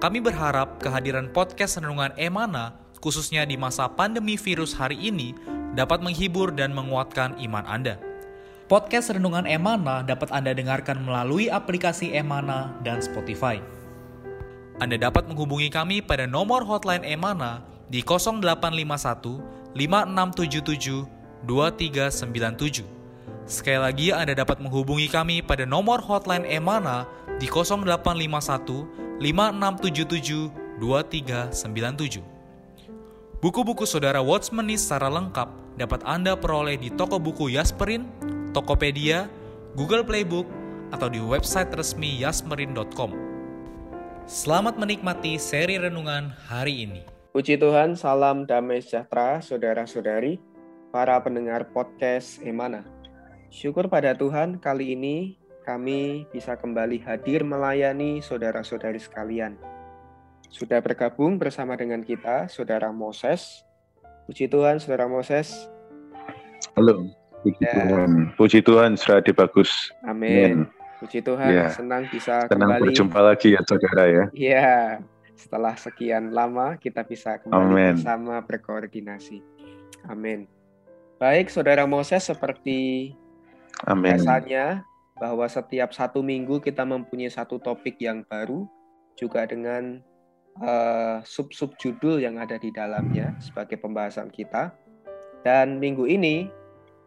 Kami berharap kehadiran podcast Renungan Emana, khususnya di masa pandemi virus hari ini, dapat menghibur dan menguatkan iman Anda. Podcast Renungan Emana dapat Anda dengarkan melalui aplikasi Emana dan Spotify. Anda dapat menghubungi kami pada nomor hotline Emana di 0851 5677 2397. Sekali lagi Anda dapat menghubungi kami pada nomor hotline Emana di 0851 5677 2397. Buku-buku saudara Watchmeni secara lengkap dapat Anda peroleh di toko buku Yasmerin, Tokopedia, Google Playbook, atau di website resmi yasmerin.com. Selamat menikmati seri renungan hari ini. Puji Tuhan, salam damai sejahtera saudara-saudari, para pendengar podcast Emana. Syukur pada Tuhan kali ini kami bisa kembali hadir melayani saudara-saudari sekalian. Sudah bergabung bersama dengan kita, Saudara Moses. Puji Tuhan, Saudara Moses. Halo, puji ya. Tuhan. Puji Tuhan, sudah bagus. Amin. Puji Tuhan, ya. senang bisa senang kembali. berjumpa lagi ya, Saudara ya. Iya, setelah sekian lama kita bisa kembali Amen. bersama berkoordinasi. Amin. Baik, Saudara Moses, seperti Amin. biasanya bahwa setiap satu minggu kita mempunyai satu topik yang baru, juga dengan uh, sub-sub judul yang ada di dalamnya sebagai pembahasan kita. Dan minggu ini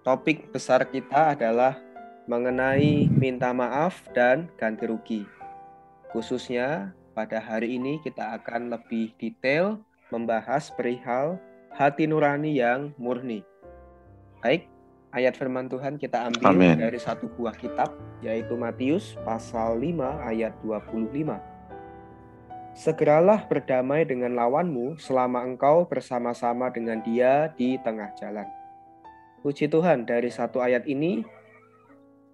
topik besar kita adalah mengenai minta maaf dan ganti rugi. Khususnya pada hari ini kita akan lebih detail membahas perihal hati nurani yang murni. Baik, ayat firman Tuhan kita ambil Amen. dari satu buah kitab yaitu Matius pasal 5 ayat 25. Segeralah berdamai dengan lawanmu selama engkau bersama-sama dengan dia di tengah jalan. Puji Tuhan dari satu ayat ini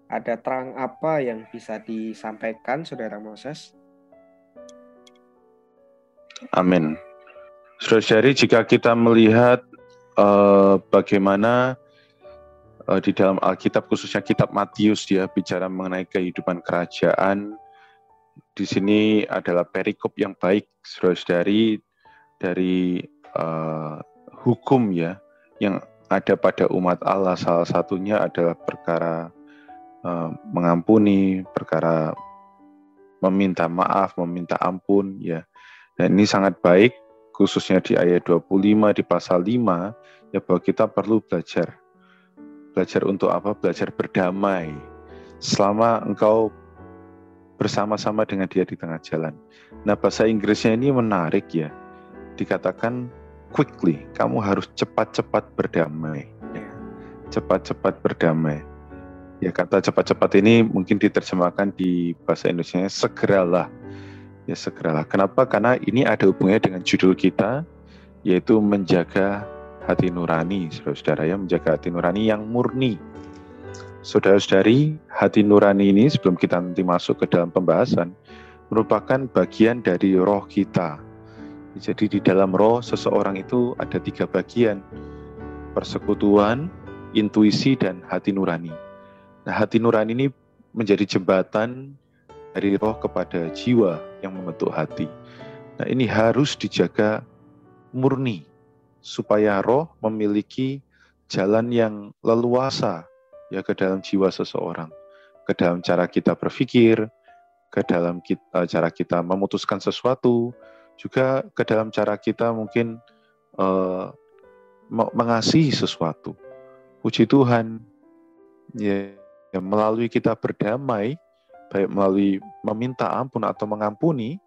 ada terang apa yang bisa disampaikan Saudara Moses? Amin. Saudara jika kita melihat uh, bagaimana uh, di dalam Alkitab khususnya kitab Matius dia bicara mengenai kehidupan kerajaan. Di sini adalah perikop yang baik saudara-saudari dari uh, hukum ya yang ada pada umat Allah salah satunya adalah perkara uh, mengampuni, perkara meminta maaf, meminta ampun ya. Dan ini sangat baik khususnya di ayat 25 di pasal 5 ya bahwa kita perlu belajar Belajar untuk apa? Belajar berdamai. Selama engkau bersama-sama dengan dia di tengah jalan. Nah, bahasa Inggrisnya ini menarik ya. Dikatakan quickly, kamu harus cepat-cepat berdamai. Ya. Cepat-cepat berdamai. Ya, kata cepat-cepat ini mungkin diterjemahkan di bahasa Indonesia segeralah. Ya, segeralah. Kenapa? Karena ini ada hubungannya dengan judul kita, yaitu menjaga hati nurani, saudara-saudara ya, menjaga hati nurani yang murni. Saudara-saudari, hati nurani ini sebelum kita nanti masuk ke dalam pembahasan, merupakan bagian dari roh kita. Jadi di dalam roh seseorang itu ada tiga bagian, persekutuan, intuisi, dan hati nurani. Nah, hati nurani ini menjadi jembatan dari roh kepada jiwa yang membentuk hati. Nah, ini harus dijaga murni supaya roh memiliki jalan yang leluasa ya ke dalam jiwa seseorang, ke dalam cara kita berpikir, ke dalam kita, cara kita memutuskan sesuatu, juga ke dalam cara kita mungkin uh, mengasihi sesuatu. Puji Tuhan, ya, ya melalui kita berdamai, baik melalui meminta ampun atau mengampuni,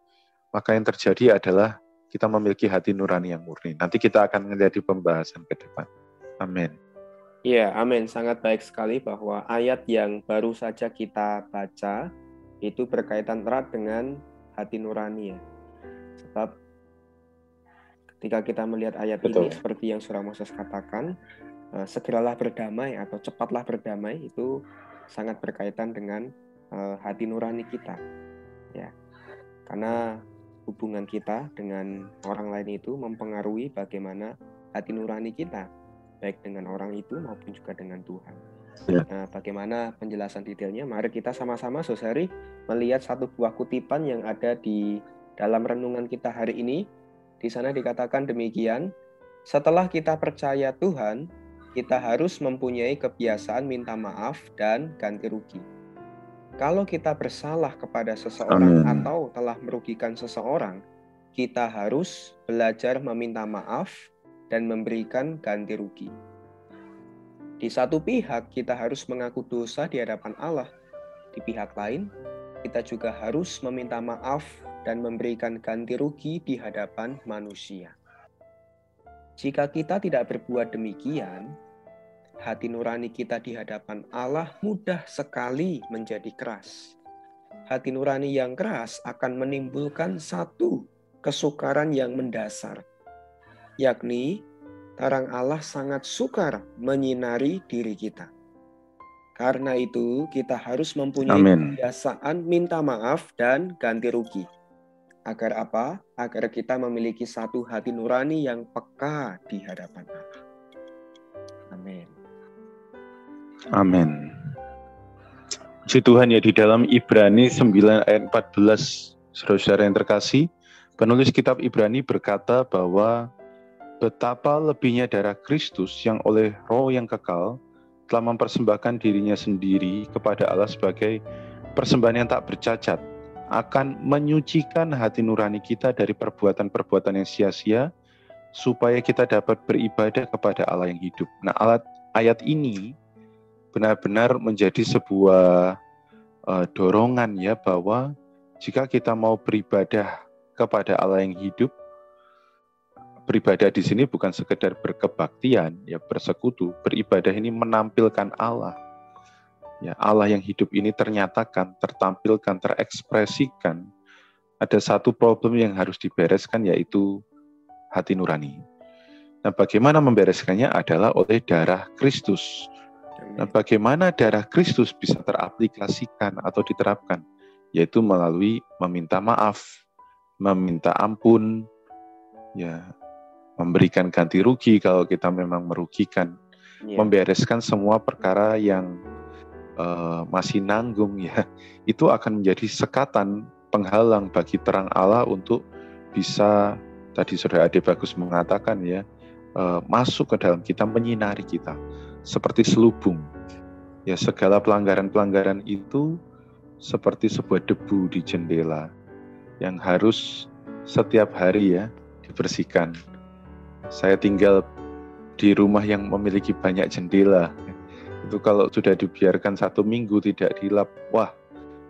maka yang terjadi adalah kita memiliki hati nurani yang murni. Nanti kita akan menjadi pembahasan ke depan. Amin. Ya, amin. Sangat baik sekali bahwa ayat yang baru saja kita baca itu berkaitan erat dengan hati nurani ya. Sebab ketika kita melihat ayat Betul. ini seperti yang surah Moses katakan, uh, segeralah berdamai atau cepatlah berdamai itu sangat berkaitan dengan uh, hati nurani kita. Ya. Karena hubungan kita dengan orang lain itu mempengaruhi bagaimana hati nurani kita, baik dengan orang itu maupun juga dengan Tuhan. Ya. Nah, bagaimana penjelasan detailnya? Mari kita sama-sama, Sosari, melihat satu buah kutipan yang ada di dalam renungan kita hari ini. Di sana dikatakan demikian, setelah kita percaya Tuhan, kita harus mempunyai kebiasaan minta maaf dan ganti rugi. Kalau kita bersalah kepada seseorang Amin. atau telah merugikan seseorang, kita harus belajar meminta maaf dan memberikan ganti rugi. Di satu pihak, kita harus mengaku dosa di hadapan Allah. Di pihak lain, kita juga harus meminta maaf dan memberikan ganti rugi di hadapan manusia. Jika kita tidak berbuat demikian, hati nurani kita di hadapan Allah mudah sekali menjadi keras. Hati nurani yang keras akan menimbulkan satu kesukaran yang mendasar, yakni terang Allah sangat sukar menyinari diri kita. Karena itu, kita harus mempunyai Amin. kebiasaan minta maaf dan ganti rugi. Agar apa? Agar kita memiliki satu hati nurani yang peka di hadapan Allah. Amin. Amin. Puji Tuhan ya di dalam Ibrani 9 ayat 14, saudara-saudara yang terkasih, penulis kitab Ibrani berkata bahwa betapa lebihnya darah Kristus yang oleh roh yang kekal telah mempersembahkan dirinya sendiri kepada Allah sebagai persembahan yang tak bercacat akan menyucikan hati nurani kita dari perbuatan-perbuatan yang sia-sia supaya kita dapat beribadah kepada Allah yang hidup. Nah, alat ayat ini benar-benar menjadi sebuah uh, dorongan ya bahwa jika kita mau beribadah kepada Allah yang hidup, beribadah di sini bukan sekedar berkebaktian, ya bersekutu. Beribadah ini menampilkan Allah. Ya, Allah yang hidup ini ternyatakan, tertampilkan, terekspresikan. Ada satu problem yang harus dibereskan yaitu hati nurani. Nah, bagaimana membereskannya adalah oleh darah Kristus. Nah, bagaimana darah Kristus bisa teraplikasikan atau diterapkan? Yaitu melalui meminta maaf, meminta ampun, ya, memberikan ganti rugi kalau kita memang merugikan, yeah. membereskan semua perkara yang uh, masih nanggung ya, itu akan menjadi sekatan penghalang bagi terang Allah untuk bisa tadi saudara Ade bagus mengatakan ya uh, masuk ke dalam kita menyinari kita seperti selubung ya segala pelanggaran-pelanggaran itu seperti sebuah debu di jendela yang harus setiap hari ya dibersihkan saya tinggal di rumah yang memiliki banyak jendela. Itu kalau sudah dibiarkan satu minggu tidak dilap, wah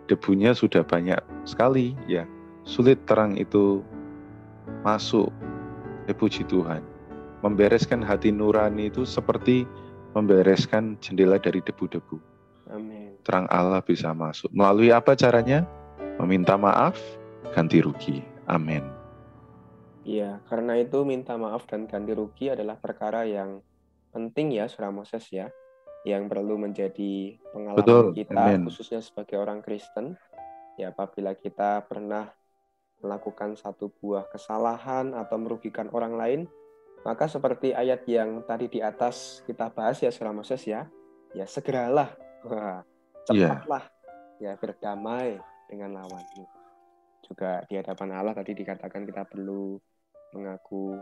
debunya sudah banyak sekali ya. Sulit terang itu masuk. Ya puji Tuhan. Membereskan hati nurani itu seperti membereskan jendela dari debu-debu. Amin. Terang Allah bisa masuk. Melalui apa caranya? Meminta maaf, ganti rugi. Amin. Iya, karena itu minta maaf dan ganti rugi adalah perkara yang penting ya, Surah Moses ya, yang perlu menjadi pengalaman Betul. kita, Amen. khususnya sebagai orang Kristen. Ya, apabila kita pernah melakukan satu buah kesalahan atau merugikan orang lain, maka seperti ayat yang tadi di atas kita bahas ya, Surah Moses ya, ya segeralah, iya. cepatlah, yeah. ya berdamai dengan lawanmu. Juga di hadapan Allah tadi dikatakan kita perlu mengaku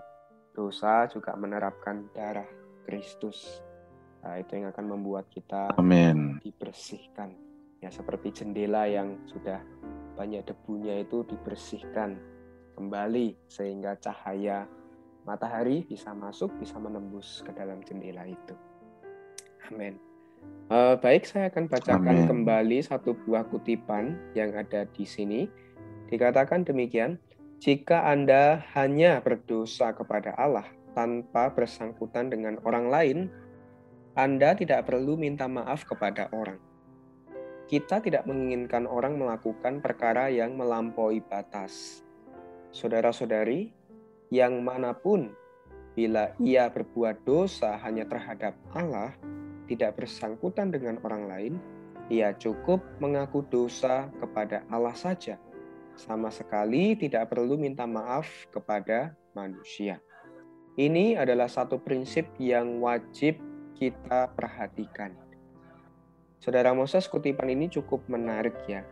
dosa juga menerapkan darah Kristus. Nah, itu yang akan membuat kita Amen. dibersihkan. Ya seperti jendela yang sudah banyak debunya itu dibersihkan kembali sehingga cahaya matahari bisa masuk, bisa menembus ke dalam jendela itu. Amin. Uh, baik, saya akan bacakan Amen. kembali satu buah kutipan yang ada di sini. Dikatakan demikian, jika Anda hanya berdosa kepada Allah tanpa bersangkutan dengan orang lain, Anda tidak perlu minta maaf kepada orang. Kita tidak menginginkan orang melakukan perkara yang melampaui batas. Saudara-saudari, yang mana pun bila ia berbuat dosa hanya terhadap Allah, tidak bersangkutan dengan orang lain, ia cukup mengaku dosa kepada Allah saja. Sama sekali tidak perlu minta maaf kepada manusia. Ini adalah satu prinsip yang wajib kita perhatikan. Saudara Moses, kutipan ini cukup menarik ya,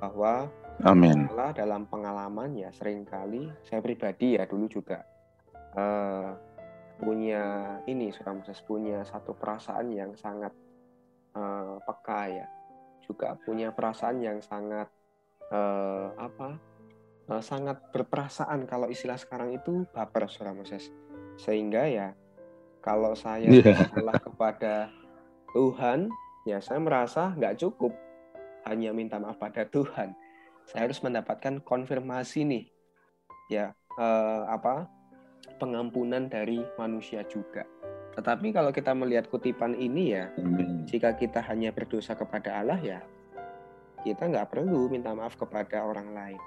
bahwa Amin. dalam pengalaman ya sering kali saya pribadi ya dulu juga uh, punya ini Saudara Moses punya satu perasaan yang sangat uh, peka ya, juga punya perasaan yang sangat uh, apa uh, sangat berperasaan kalau istilah sekarang itu baper Saudara Moses sehingga ya kalau saya yeah. salah kepada Tuhan ya saya merasa nggak cukup hanya minta maaf pada Tuhan saya harus mendapatkan konfirmasi nih ya eh, apa pengampunan dari manusia juga tetapi kalau kita melihat kutipan ini ya Amen. jika kita hanya berdosa kepada Allah ya kita nggak perlu minta maaf kepada orang lain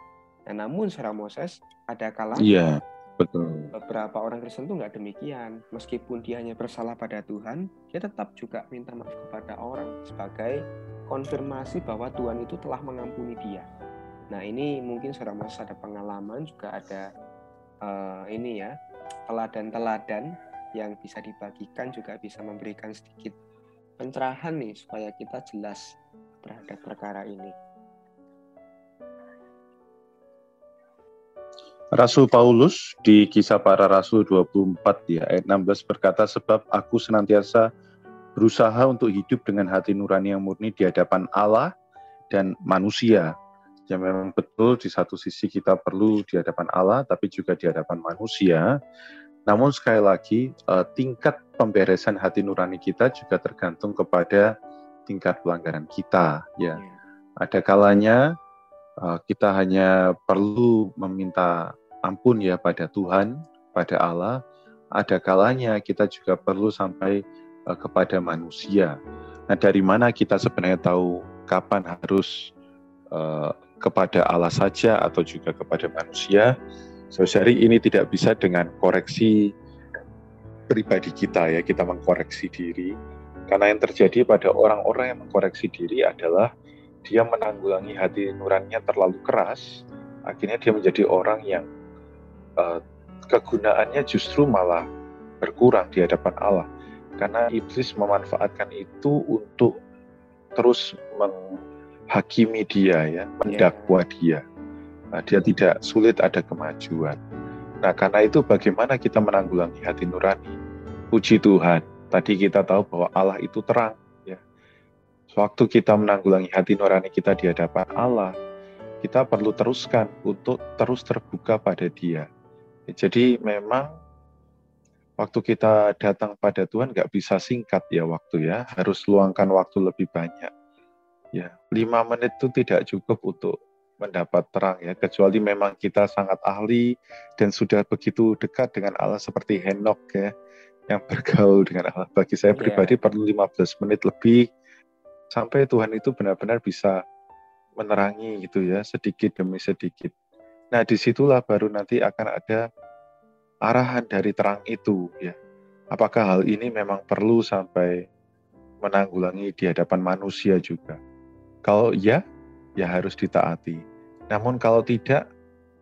nah, namun seorang Moses ada kalanya yeah Betul. Beberapa orang Kristen itu nggak demikian. Meskipun dia hanya bersalah pada Tuhan, dia tetap juga minta maaf kepada orang sebagai konfirmasi bahwa Tuhan itu telah mengampuni dia. Nah ini mungkin saudara Mas ada pengalaman juga ada uh, ini ya teladan-teladan yang bisa dibagikan juga bisa memberikan sedikit pencerahan nih supaya kita jelas terhadap perkara ini. Rasul Paulus di kisah para rasul 24 ya ayat 16 berkata sebab aku senantiasa berusaha untuk hidup dengan hati nurani yang murni di hadapan Allah dan manusia. Ya memang betul di satu sisi kita perlu di hadapan Allah tapi juga di hadapan manusia. Namun sekali lagi eh, tingkat pemberesan hati nurani kita juga tergantung kepada tingkat pelanggaran kita ya. Iya. Ada kalanya eh, kita hanya perlu meminta ampun ya pada Tuhan, pada Allah, ada kalanya kita juga perlu sampai uh, kepada manusia. Nah, dari mana kita sebenarnya tahu kapan harus uh, kepada Allah saja atau juga kepada manusia? Saudari ini tidak bisa dengan koreksi pribadi kita ya, kita mengkoreksi diri. Karena yang terjadi pada orang-orang yang mengkoreksi diri adalah dia menanggulangi hati nuraninya terlalu keras, akhirnya dia menjadi orang yang uh, kegunaannya justru malah berkurang di hadapan Allah karena iblis memanfaatkan itu untuk terus menghakimi dia ya, mendakwa dia. Nah, dia tidak sulit ada kemajuan. Nah, karena itu bagaimana kita menanggulangi hati nurani? Puji Tuhan. Tadi kita tahu bahwa Allah itu terang ya. Waktu kita menanggulangi hati nurani kita di hadapan Allah, kita perlu teruskan untuk terus terbuka pada Dia jadi memang waktu kita datang pada Tuhan nggak bisa singkat ya waktu ya, harus luangkan waktu lebih banyak. Ya, lima menit itu tidak cukup untuk mendapat terang ya, kecuali memang kita sangat ahli dan sudah begitu dekat dengan Allah seperti Henok ya, yang bergaul dengan Allah. Bagi saya iya. pribadi yeah. perlu 15 menit lebih sampai Tuhan itu benar-benar bisa menerangi gitu ya, sedikit demi sedikit. Nah, di situlah baru nanti akan ada arahan dari terang itu, ya. Apakah hal ini memang perlu sampai menanggulangi di hadapan manusia juga? Kalau ya, ya harus ditaati. Namun kalau tidak,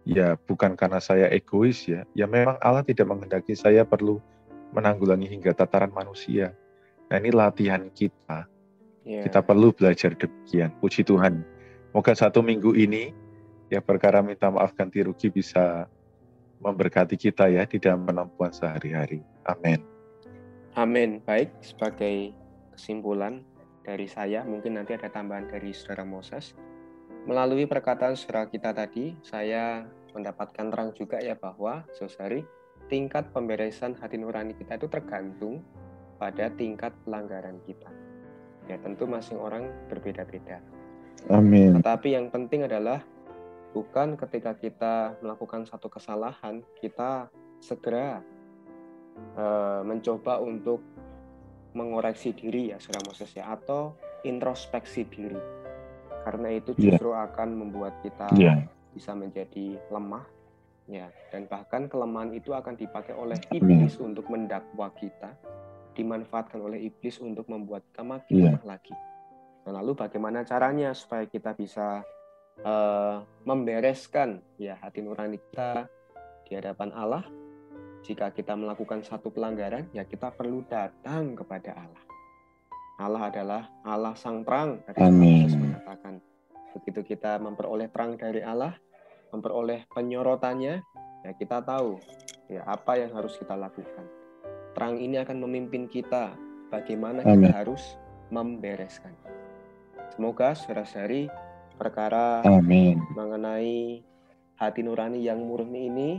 ya bukan karena saya egois ya, ya memang Allah tidak menghendaki saya perlu menanggulangi hingga tataran manusia. Nah ini latihan kita. Yeah. Kita perlu belajar demikian. Puji Tuhan. Moga satu minggu ini ya perkara minta maaf ganti rugi bisa memberkati kita ya di dalam penempuan sehari-hari. Amin. Amin. Baik, sebagai kesimpulan dari saya, mungkin nanti ada tambahan dari Saudara Moses. Melalui perkataan saudara kita tadi, saya mendapatkan terang juga ya bahwa, saudari, tingkat pemberesan hati nurani kita itu tergantung pada tingkat pelanggaran kita. Ya tentu masing orang berbeda-beda. Amin. Tetapi yang penting adalah bukan ketika kita melakukan satu kesalahan kita segera uh, mencoba untuk mengoreksi diri ya saudara Moses ya atau introspeksi diri karena itu iya. justru yeah. akan membuat kita yeah. bisa menjadi lemah Ya, dan bahkan kelemahan itu akan dipakai oleh iblis Amin. untuk mendakwa kita, dimanfaatkan oleh iblis untuk membuat kita makin yeah. lemah lagi. Nah, lalu bagaimana caranya supaya kita bisa uh, membereskan ya hati nurani kita di hadapan Allah? Jika kita melakukan satu pelanggaran, ya kita perlu datang kepada Allah. Allah adalah Allah sang terang. Amin. mengatakan, begitu kita memperoleh terang dari Allah, memperoleh penyorotannya, ya kita tahu ya apa yang harus kita lakukan. Terang ini akan memimpin kita bagaimana Amin. kita harus membereskan. Semoga saudara-saudari perkara Amin. mengenai hati nurani yang murni ini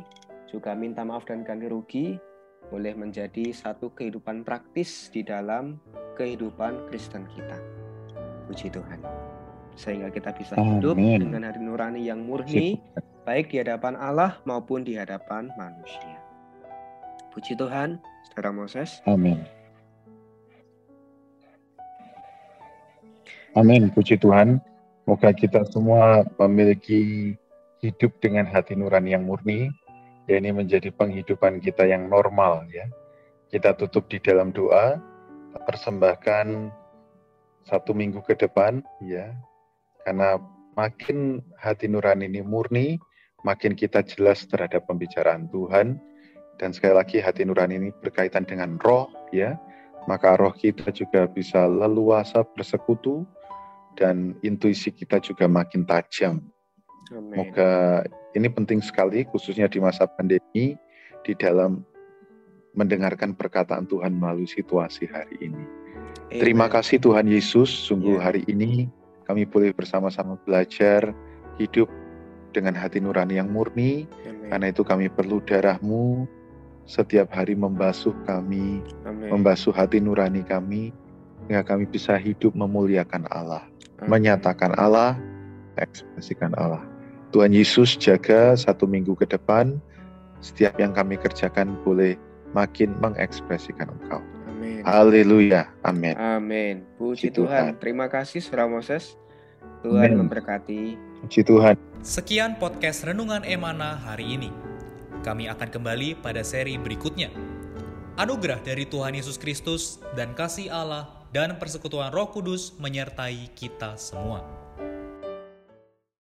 juga minta maaf dan ganti rugi boleh menjadi satu kehidupan praktis di dalam kehidupan Kristen kita. Puji Tuhan sehingga kita bisa hidup dengan hati nurani yang murni baik di hadapan Allah maupun di hadapan manusia. Puji Tuhan, Saudara Moses. Amin. Amin, puji Tuhan. Semoga kita semua memiliki hidup dengan hati nurani yang murni, ya ini menjadi penghidupan kita yang normal ya. Kita tutup di dalam doa, persembahkan satu minggu ke depan ya karena makin hati nurani ini murni, makin kita jelas terhadap pembicaraan Tuhan. Dan sekali lagi hati nurani ini berkaitan dengan roh, ya. Maka roh kita juga bisa leluasa bersekutu dan intuisi kita juga makin tajam. Semoga ini penting sekali khususnya di masa pandemi di dalam mendengarkan perkataan Tuhan melalui situasi hari ini. Amen. Terima kasih Tuhan Yesus, sungguh yeah. hari ini kami boleh bersama-sama belajar hidup dengan hati nurani yang murni. Amen. Karena itu kami perlu darahmu setiap hari membasuh kami, Amen. membasuh hati nurani kami, sehingga kami bisa hidup memuliakan Allah, Amen. menyatakan Allah, ekspresikan Allah. Tuhan Yesus jaga satu minggu ke depan, setiap yang kami kerjakan boleh makin mengekspresikan Engkau. Haleluya. Amin. Amin. Puji Tuhan. Tuhan. Terima kasih Saudara Moses. Tuhan Amen. memberkati. Puji Tuhan. Sekian podcast Renungan Emana hari ini. Kami akan kembali pada seri berikutnya. Anugerah dari Tuhan Yesus Kristus dan kasih Allah dan persekutuan Roh Kudus menyertai kita semua.